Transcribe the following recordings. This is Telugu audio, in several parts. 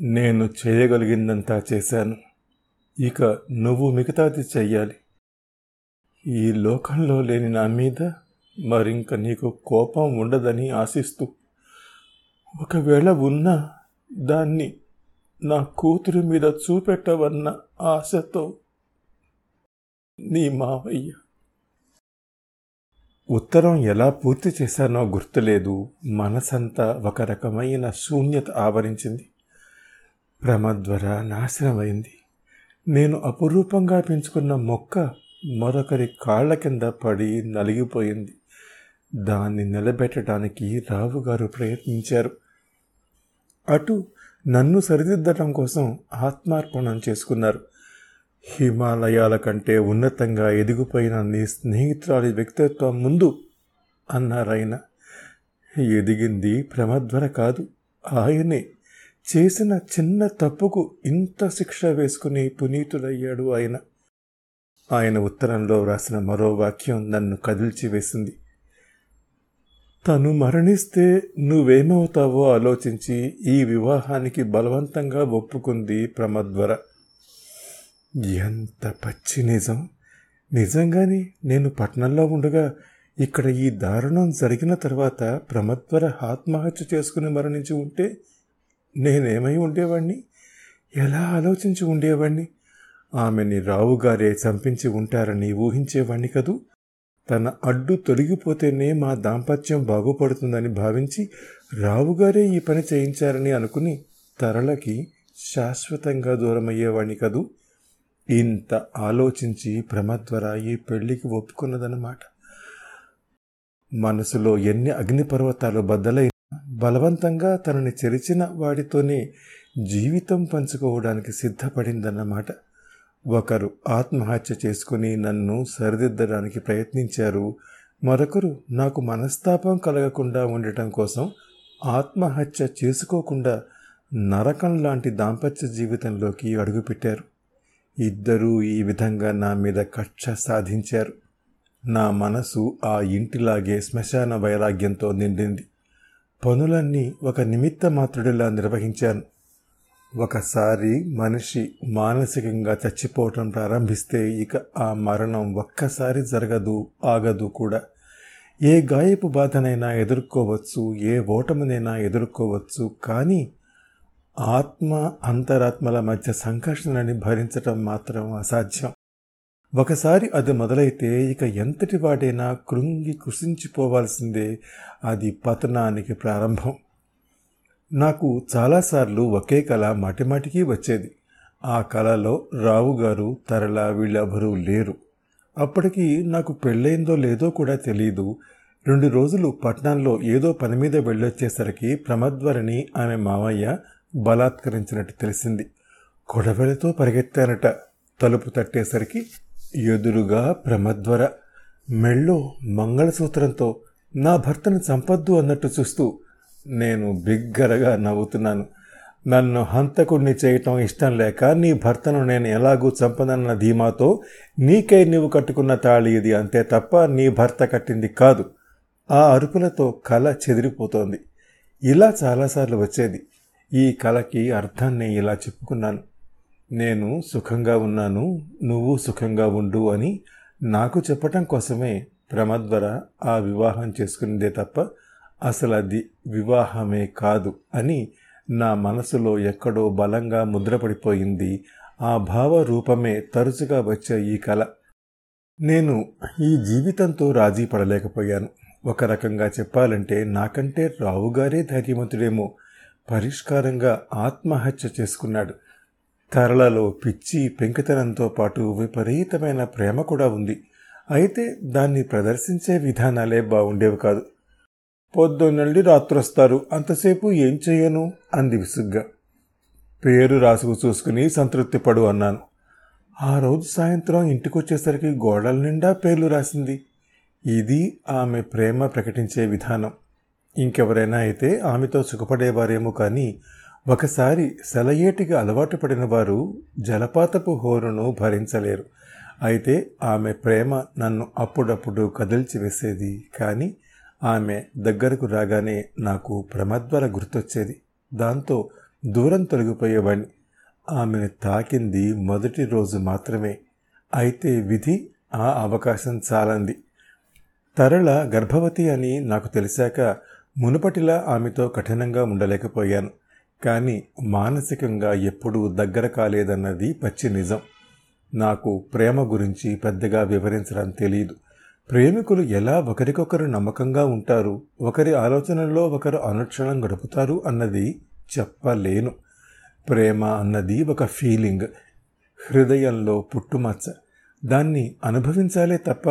నేను చేయగలిగిందంతా చేశాను. ఇక నువ్వు మిగతాది చెయ్యాలి. ఈ లోకంలో లేని నా మీద మరింక నీకు కోపం ఉండదని ఆశిస్తూ ఒకవేళ ఉన్నా దాన్ని నా కూతురు మీద చూపెట్టవన్న ఆశతో. నీ మావయ్య. ఉత్తరం ఎలా పూర్తి చేశానో గుర్తులేదు. మనసంతా ఒక రకమైన శూన్యత ఆవరించింది. ప్రమద్వర నాశనమైంది. నేను అపురూపంగా పెంచుకున్న మొక్క మరొకరి కాళ్ళ కింద పడి నలిగిపోయింది. దాన్ని నిలబెట్టడానికి రావుగారు ప్రయత్నించారు. అటు నన్ను సరిదిద్దటం కోసం ఆత్మార్పణం చేసుకున్నారు. హిమాలయాల కంటే ఉన్నతంగా ఎదిగిపోయిన నీ స్నేహితురాలి వ్యక్తిత్వం ముందు అన్నారాయన. ఎదిగింది ప్రమద్వర కాదు ఆయనే. చేసిన చిన్న తప్పుకు ఇంత శిక్ష వేసుకుని పునీతుడయ్యాడు ఆయన. ఆయన ఉత్తరంలో వ్రాసిన మరో వాక్యం నన్ను కదిల్చి వేసింది. తను మరణిస్తే నువ్వేమవుతావో ఆలోచించి ఈ వివాహానికి బలవంతంగా ఒప్పుకుంది ప్రమద్వర. ఎంత పచ్చి నిజం. నిజంగానే నేను పట్నంలో ఉండగా ఇక్కడ ఈ దారుణం జరిగిన తర్వాత ప్రమద్వర ఆత్మహత్య చేసుకుని మరణించి ఉంటే నేనేమై ఉండేవాణ్ణి? ఎలా ఆలోచించి ఉండేవాణ్ణి? ఆమెని రావుగారే చంపించి ఉంటారని ఊహించేవాణ్ణి కదూ? తన అడ్డు తొలగిపోతేనే మా దాంపత్యం బాగుపడుతుందని భావించి రావుగారే ఈ పని చేయించారని అనుకుని తరలకి శాశ్వతంగా దూరమయ్యేవాణ్ణి కదూ? ఇంత ఆలోచించి ప్రమద్వర ఈ పెళ్ళికి ఒప్పుకున్నదన్నమాట. మనసులో ఎన్ని అగ్నిపర్వతాలు బద్దలై బలవంతంగా తనని చెరిచిన వాడితోనే జీవితం పంచుకోవడానికి సిద్ధపడిందన్నమాట. ఒకరు ఆత్మహత్య చేసుకుని నన్ను సరిదిద్దడానికి ప్రయత్నించారు. మరొకరు నాకు మనస్తాపం కలగకుండా ఉండటం కోసం ఆత్మహత్య చేసుకోకుండా నరకం లాంటి దాంపత్య జీవితంలోకి అడుగుపెట్టారు. ఇద్దరూ ఈ విధంగా నా మీద కక్ష సాధించారు. నా మనసు ఆ ఇంటిలాగే శ్మశాన వైరాగ్యంతో నిండింది. పనులన్నీ ఒక నిమిత్త మాత్రుడిలా నిర్వహించాను. ఒకసారి మనిషి మానసికంగా చచ్చిపోవటం ప్రారంభిస్తే ఇక ఆ మరణం ఒక్కసారి జరగదు ఆగదు కూడా. ఏ గాయపు బాధనైనా ఎదుర్కోవచ్చు ఏ ఓటమినైనా ఎదుర్కోవచ్చు కానీ ఆత్మ అంతరాత్మల మధ్య సంఘర్షణని భరించటం మాత్రం అసాధ్యం. ఒకసారి అది మొదలైతే ఇక ఎంతటి వాడైనా కృంగి కృషించిపోవాల్సిందే అది పతనానికి ప్రారంభం. నాకు చాలాసార్లు ఒకే కళ మాటిమాటికి వచ్చేది. ఆ కళలో రావుగారు తరల వీళ్ళెవరూ లేరు. అప్పటికి నాకు పెళ్ళైందో లేదో కూడా తెలియదు రెండు రోజులు పట్నంలో ఏదో పని మీద వెళ్ళొచ్చేసరికి ప్రమద్వరిని ఆమె మామయ్య బలాత్కరించినట్టు తెలిసింది. కొడవలితో పరిగెత్తానట తలుపు తట్టేసరికి ఎదురుగా ప్రమద్వర మెళ్ళో మంగళసూత్రంతో నా భర్తను చంపద్దు అన్నట్టు చూస్తూ నేను బిగ్గరగా నవ్వుతున్నాను. నన్ను హంతకుడిని చేయటం ఇష్టం లేక నీ భర్తను నేను ఎలాగూ చంపనన్న ధీమాతో నీకే నీవు కట్టుకున్న తాళి ఇది అంతే తప్ప నీ భర్త కట్టింది కాదు. ఆ అరుపులతో కళ చెదిరిపోతోంది. ఇలా చాలాసార్లు వచ్చేది. ఈ కళకి అర్థాన్ని ఇలా చెప్పుకున్నాను. నేను సుఖంగా ఉన్నాను నువ్వు సుఖంగా ఉండు అని నాకు చెప్పటం కోసమే ప్రమద్వర ఆ వివాహం చేసుకునేదే తప్ప అసలు అది వివాహమే కాదు అని నా మనసులో ఎక్కడో బలంగా ముద్రపడిపోయింది. ఆ భావ రూపమే తరచుగా వచ్చే ఈ కళ నేను ఈ జీవితంతో రాజీ పడలేకపోయాను. ఒక రకంగా చెప్పాలంటే నాకంటే రావుగారే ధైర్యవంతుడేమో. పరిష్కారంగా ఆత్మహత్య చేసుకున్నాడు. తరలలో పిచ్చి పెంకితనంతో పాటు విపరీతమైన ప్రేమ కూడా ఉంది. అయితే దాన్ని ప్రదర్శించే విధానాలే బాగుండేవి కాదు. పొద్దున్నెళ్ళి రాత్రొస్తారు అంతసేపు ఏం చేయను అంది విసుగ్గా. పేరు రాసుకు చూసుకుని సంతృప్తి పడు అన్నాను. ఆ రోజు సాయంత్రం ఇంటికొచ్చేసరికి గోడల నిండా పేర్లు రాసింది. ఇది ఆమె ప్రేమ ప్రకటించే విధానం. ఇంకెవరైనా అయితే ఆమెతో సుఖపడేవారేమో కానీ ఒకసారి సెలయేటిగా అలవాటు పడిన వారు జలపాతపు హోరును భరించలేరు. అయితే ఆమె ప్రేమ నన్ను అప్పుడప్పుడు కదిల్చి వేసేది కానీ ఆమె దగ్గరకు రాగానే నాకు ప్రమద్వర గుర్తొచ్చేది. దాంతో దూరం తొలగిపోయేవాణ్ణి. ఆమెను తాకింది మొదటి రోజు మాత్రమే. అయితే విధి ఆ అవకాశం చాలంది. తరళ గర్భవతి అని నాకు తెలిసాక మునుపటిలా ఆమెతో కఠినంగా ఉండలేకపోయాను. కానీ మానసికంగా ఎప్పుడూ దగ్గర కాలేదన్నది పచ్చి నిజం. నాకు ప్రేమ గురించి పెద్దగా వివరించడం తెలియదు ప్రేమికులు ఎలా ఒకరికొకరు నమ్మకంగా ఉంటారు ఒకరి ఆలోచనల్లో ఒకరు అనుక్షణం గడుపుతారు అన్నది చెప్పలేను. ప్రేమ అన్నది ఒక ఫీలింగ్ హృదయంలో పుట్టుమచ్చ. దాన్ని అనుభవించాలే తప్ప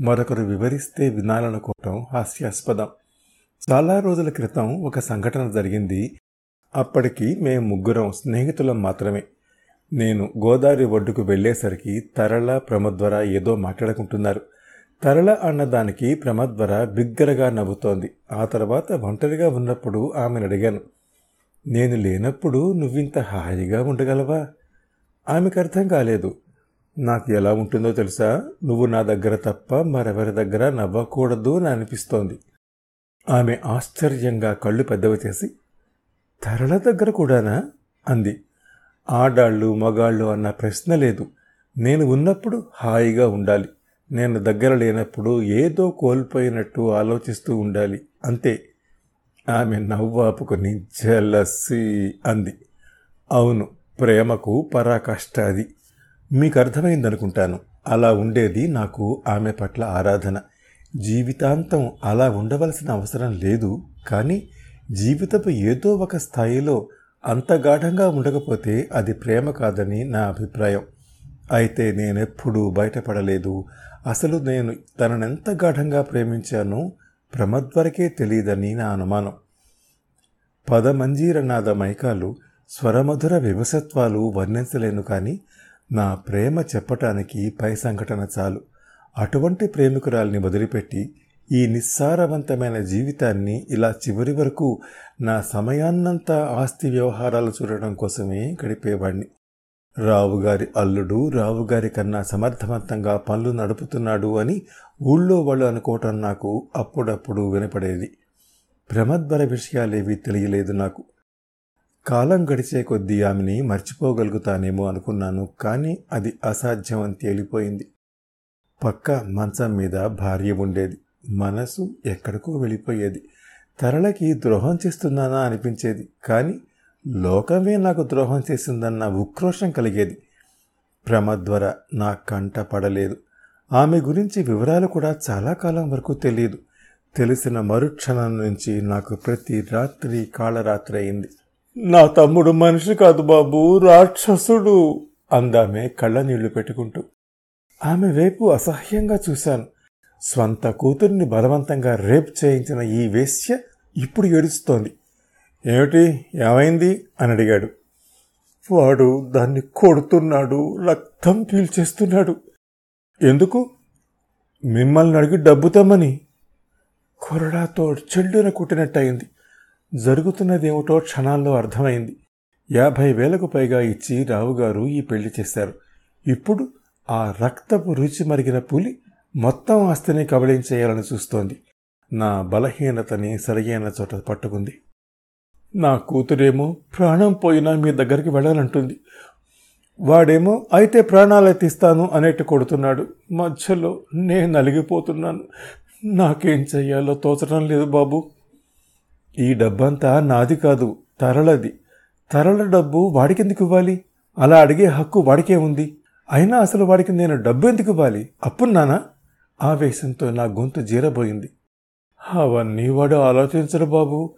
మరొకరు వివరిస్తే వినాలనుకోవటం హాస్యాస్పదం. చాలా రోజుల క్రితం ఒక సంఘటన జరిగింది. అప్పటికి మేము ముగ్గురం స్నేహితులం మాత్రమే. నేను గోదావరి ఒడ్డుకు వెళ్ళేసరికి తరళ ప్రమద్వర ఏదో మాట్లాడుకుంటున్నారు. తరళ అన్నదానికి ప్రమద్వర బిగ్గరగా నవ్వుతోంది. ఆ తర్వాత ఒంటరిగా ఉన్నప్పుడు ఆమెను అడిగాను నేను లేనప్పుడు నువ్వింత హాయిగా ఉండగలవా? ఆమెకు అర్థం కాలేదు. నాకు ఎలా ఉంటుందో తెలుసా? నువ్వు నా దగ్గర తప్ప మరెవరి దగ్గర నవ్వకూడదు అని అనిపిస్తోంది. ఆమె ఆశ్చర్యంగా కళ్ళు పెద్దవి చేసి ధరల దగ్గర కూడానా? అంది. ఆడాళ్ళు మగాళ్ళు అన్న ప్రశ్న లేదు. నేను ఉన్నప్పుడు హాయిగా ఉండాలి. నేను దగ్గర లేనప్పుడు ఏదో కోల్పోయినట్టు ఆలోచిస్తూ ఉండాలి. అంతే. ఆమె నవ్వు ఆపుకుని జలసి అంది. అవును ప్రేమకు పరాకాష్ట అది. మీకు అర్థమైందనుకుంటాను అలా ఉండేది నాకు ఆమె పట్ల ఆరాధన. జీవితాంతం అలా ఉండవలసిన అవసరం లేదు కానీ జీవితపు ఏదో ఒక స్థాయిలో అంత గాఢంగా ఉండకపోతే అది ప్రేమ కాదని నా అభిప్రాయం. అయితే నేనెప్పుడూ బయటపడలేదు. అసలు నేను తననెంత గాఢంగా ప్రేమించానో ప్రమద్వరకే తెలియదని నా అనుమానం. పదమంజీరనాద మైకాలు స్వరమధుర వివసత్వాలు వర్ణించలేను కానీ నా ప్రేమ చెప్పటానికి పై సంఘటన చాలు. అటువంటి ప్రేమికురాల్ని వదిలిపెట్టి ఈ నిస్సారవంతమైన జీవితాన్ని ఇలా చివరి వరకు నా సమయాన్నంతా ఆస్తి వ్యవహారాలు చూడటం కోసమే గడిపేవాణ్ణి. రావుగారి అల్లుడు రావుగారి కన్నా సమర్థవంతంగా పనులు నడుపుతున్నాడు అని ఊళ్ళో వాళ్ళు అనుకోవటం నాకు అప్పుడప్పుడు వినపడేది. ప్రమద్వర విషయాలేవి తెలియలేదు నాకు. కాలం గడిచే కొద్దీ ఆమెని మర్చిపోగలుగుతానేమో అనుకున్నాను కానీ అది అసాధ్యం అని తేలిపోయింది. పక్క మంచం మీద భార్య ఉండేది. మనసు ఎక్కడికో వెళ్ళిపోయేది. తరలకి ద్రోహం చేస్తున్నానా అనిపించేది. కానీ లోకమే నాకు ద్రోహం చేసిందన్న ఉక్రోషం కలిగేది. ప్రమద్వర నా కంట పడలేదు. ఆమె గురించి వివరాలు కూడా చాలా కాలం వరకు తెలియదు. తెలిసిన మరుక్షణం నుంచి నాకు ప్రతి రాత్రి కాళరాత్రి అయింది. నా తమ్ముడు మనిషి కాదు బాబు రాక్షసుడు! అందామే కళ్ళ నీళ్ళు పెట్టుకుంటూ. ఆమె వైపు అసహ్యంగా చూశాను. స్వంత కూతుర్ని బలవంతంగా రేప్ చేయించిన ఈ వేశ్య ఇప్పుడు ఏడుస్తోంది. ఏమిటి? ఏమైంది? అని అడిగాడు. వాడు దాన్ని కొడుతున్నాడు రక్తం పీల్చేస్తున్నాడు. ఎందుకు? మిమ్మల్ని అడిగి డబ్బు తెమ్మని. కొరడాతో చెల్లున కుట్టినట్టయింది. జరుగుతున్నదేమిటో క్షణాల్లో అర్థమైంది. యాభై వేలకు పైగా ఇచ్చి రావుగారు ఈ పెళ్ళి చేశారు. ఇప్పుడు ఆ రక్తపు రుచి మరిగిన పులి మొత్తం ఆస్తిని కబళించేయాలని చూస్తోంది. నా బలహీనతని సరియైన చోట పట్టుకుంది. నా కూతురేమో ప్రాణం పోయినా మీ దగ్గరికి వెళ్ళాలంటుంది. వాడేమో అయితే ప్రాణాలు తీస్తాను అనేట్టు కొడుతున్నాడు. మధ్యలో నేను నలిగిపోతున్నాను నాకేం చెయ్యాలో తోచడం లేదు బాబు. ఈ డబ్బంతా నాది కాదు తరలది తరల డబ్బు వాడికెందుకు ఇవ్వాలి? అలా అడిగే హక్కు వాడికే ఉంది. అయినా అసలు వాడికి నేను డబ్బు ఎందుకు ఇవ్వాలి? అప్పున్నానా? ఆవేశంతో నా గొంతు జీరబోయింది. అవన్నీ వాడు ఆలోచించడు బాబు.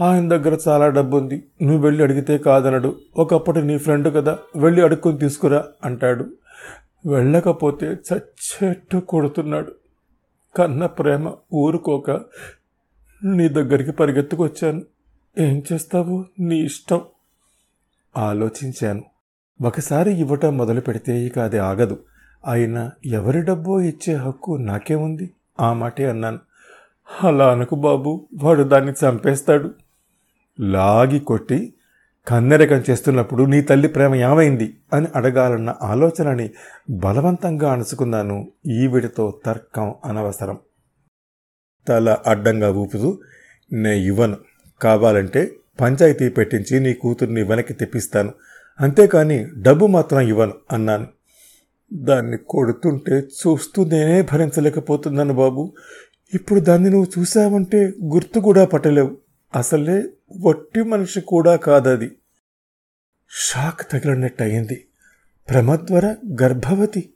ఆయన దగ్గర చాలా డబ్బు ఉంది నువ్వు వెళ్ళి అడిగితే కాదనడు. ఒకప్పుడు నీ ఫ్రెండ్ కదా వెళ్ళి అడుక్కొని తీసుకురా అంటాడు. వెళ్ళకపోతే చచ్చేట్టు కొడుతున్నాడు. కన్న ప్రేమ ఊరుకోక నీ దగ్గరికి పరిగెత్తుకొచ్చాను. ఏం చేస్తావు? నీ ఇష్టం. ఆలోచించాను. ఒకసారి ఇవ్వటం మొదలు పెడితే ఇక అది ఆగదు. అయినా ఎవరి డబ్బో ఇచ్చే హక్కు నాకే ఉంది? ఆ మాటే అన్నాను. అలా అనుకు బాబు వాడు దాన్ని చంపేస్తాడు. లాగి కొట్టి కన్నెరకం చేస్తున్నప్పుడు నీ తల్లి ప్రేమ ఏమైంది? అని అడగాలన్న ఆలోచనని బలవంతంగా అణుచుకున్నాను ఈవిడితో తర్కం అనవసరం. తల అడ్డంగా ఊపుతూ నే ఇవ్వను. కావాలంటే పంచాయతీ పెట్టించి నీ కూతుర్ని వెనక్కి తెప్పిస్తాను. అంతేకాని డబ్బు మాత్రం ఇవ్వను అన్నాను. దాన్ని కొడుతుంటే చూస్తూ నేనే భరించలేకపోతున్నాను బాబు. ఇప్పుడు దాన్ని నువ్వు చూసావంటే గుర్తు కూడా పట్టలేవు. అసలే వట్టి మనిషి కూడా కాదది. షాక్ తగిలినట్టు అయింది ప్రమద్వర గర్భవతి.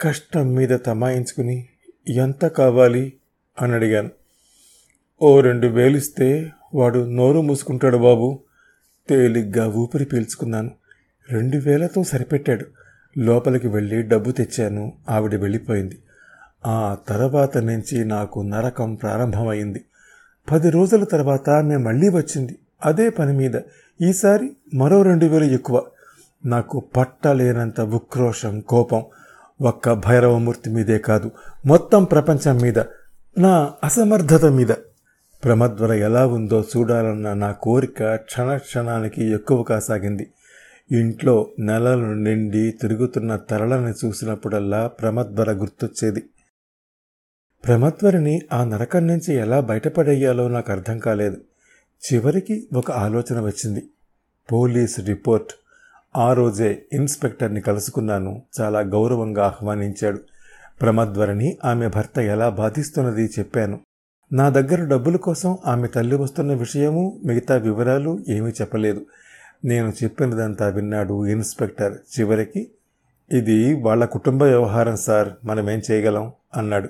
కష్టం మీద తమాయించుకుని ఎంత కావాలి అని అడిగాను. ఓ రెండు వేలిస్తే వాడు నోరు మూసుకుంటాడు బాబు. తేలిగ్గా ఊపిరి పీల్చుకున్నాను. రెండు వేలతో సరిపెట్టాడు. లోపలికి వెళ్ళి డబ్బు తెచ్చాను. ఆవిడ వెళ్ళిపోయింది. ఆ తర్వాత నుంచి నాకు నరకం ప్రారంభమైంది. పది రోజుల తర్వాత ఆమె మళ్ళీ వచ్చింది. అదే పని మీద. ఈసారి మరో రెండు వేలు ఎక్కువ. నాకు పట్టలేనంత ఉక్రోషం కోపం. ఒక్క భైరవమూర్తి మీదే కాదు. మొత్తం ప్రపంచం మీద. నా అసమర్థత మీద. ప్రమద్వర ఎలా ఉందో చూడాలన్న నా కోరిక క్షణ క్షణానికి ఎక్కువ కాసాగింది ఇంట్లో నెలలు నిండి తిరుగుతున్న తరలని చూసినప్పుడల్లా ప్రమద్వర గుర్తొచ్చేది. ప్రమద్వరిని ఆ నరకం నుంచి ఎలా బయటపడేయాలో నాకు అర్థం కాలేదు. చివరికి ఒక ఆలోచన వచ్చింది. Police report. ఆ రోజే ఇన్స్పెక్టర్ని కలుసుకున్నాను. చాలా గౌరవంగా ఆహ్వానించాడు. ప్రమద్వరని ఆమె భర్త ఎలా బాధిస్తున్నది చెప్పాను. నా దగ్గర డబ్బుల కోసం ఆమె తల్లి వస్తున్న విషయము మిగతా వివరాలు ఏమీ చెప్పలేదు. నేను చెప్పినదంతా విన్నాడు ఇన్స్పెక్టర్ చివరికి. ఇది వాళ్ళ కుటుంబ వ్యవహారం సార్ మనమేం చేయగలం? అన్నాడు.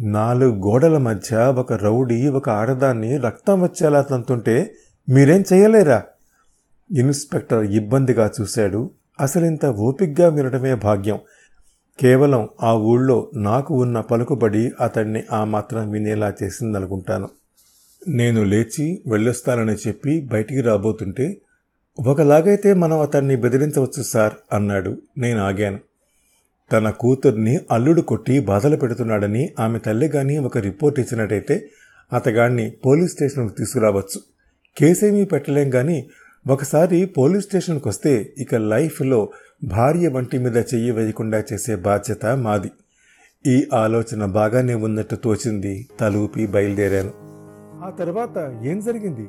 నాలుగు గోడల మధ్య ఒక రౌడీ ఒక ఆడదాన్ని రక్తం వచ్చేలా తంతుంటే మీరేం చేయలేరా? ఇన్స్పెక్టర్ ఇబ్బందిగా చూశాడు. అసలింత ఓపిగ్గా వినడమే భాగ్యం. కేవలం ఆ ఊళ్ళో నాకు ఉన్న పలుకుబడి అతన్ని ఆ మాత్రం వినేలా చేసిందనుకుంటాను. నేను లేచి వెళ్ళొస్తానని చెప్పి బయటికి రాబోతుంటే ఒకలాగైతే మనం అతన్ని బెదిరించవచ్చు సార్ అన్నాడు. నేను ఆగాను. తన కూతుర్ని అల్లుడు కొట్టి బాధలు పెడుతున్నాడని ఆమె తల్లి కానీ ఒక రిపోర్ట్ ఇచ్చినట్టయితే అతగాడిని పోలీస్ స్టేషన్కు తీసుకురావచ్చు. కేసేమీ పెట్టలేం కానీ ఒకసారి పోలీస్ స్టేషన్కి వస్తే ఇక లైఫ్లో భార్య వంటి మీద చెయ్యి వేయకుండా చేసే బాధ్యత మాది. ఈ ఆలోచన బాగానే ఉన్నట్టు తోచింది. తలూపి బయలుదేరాను. ఆ తర్వాత ఏం జరిగింది?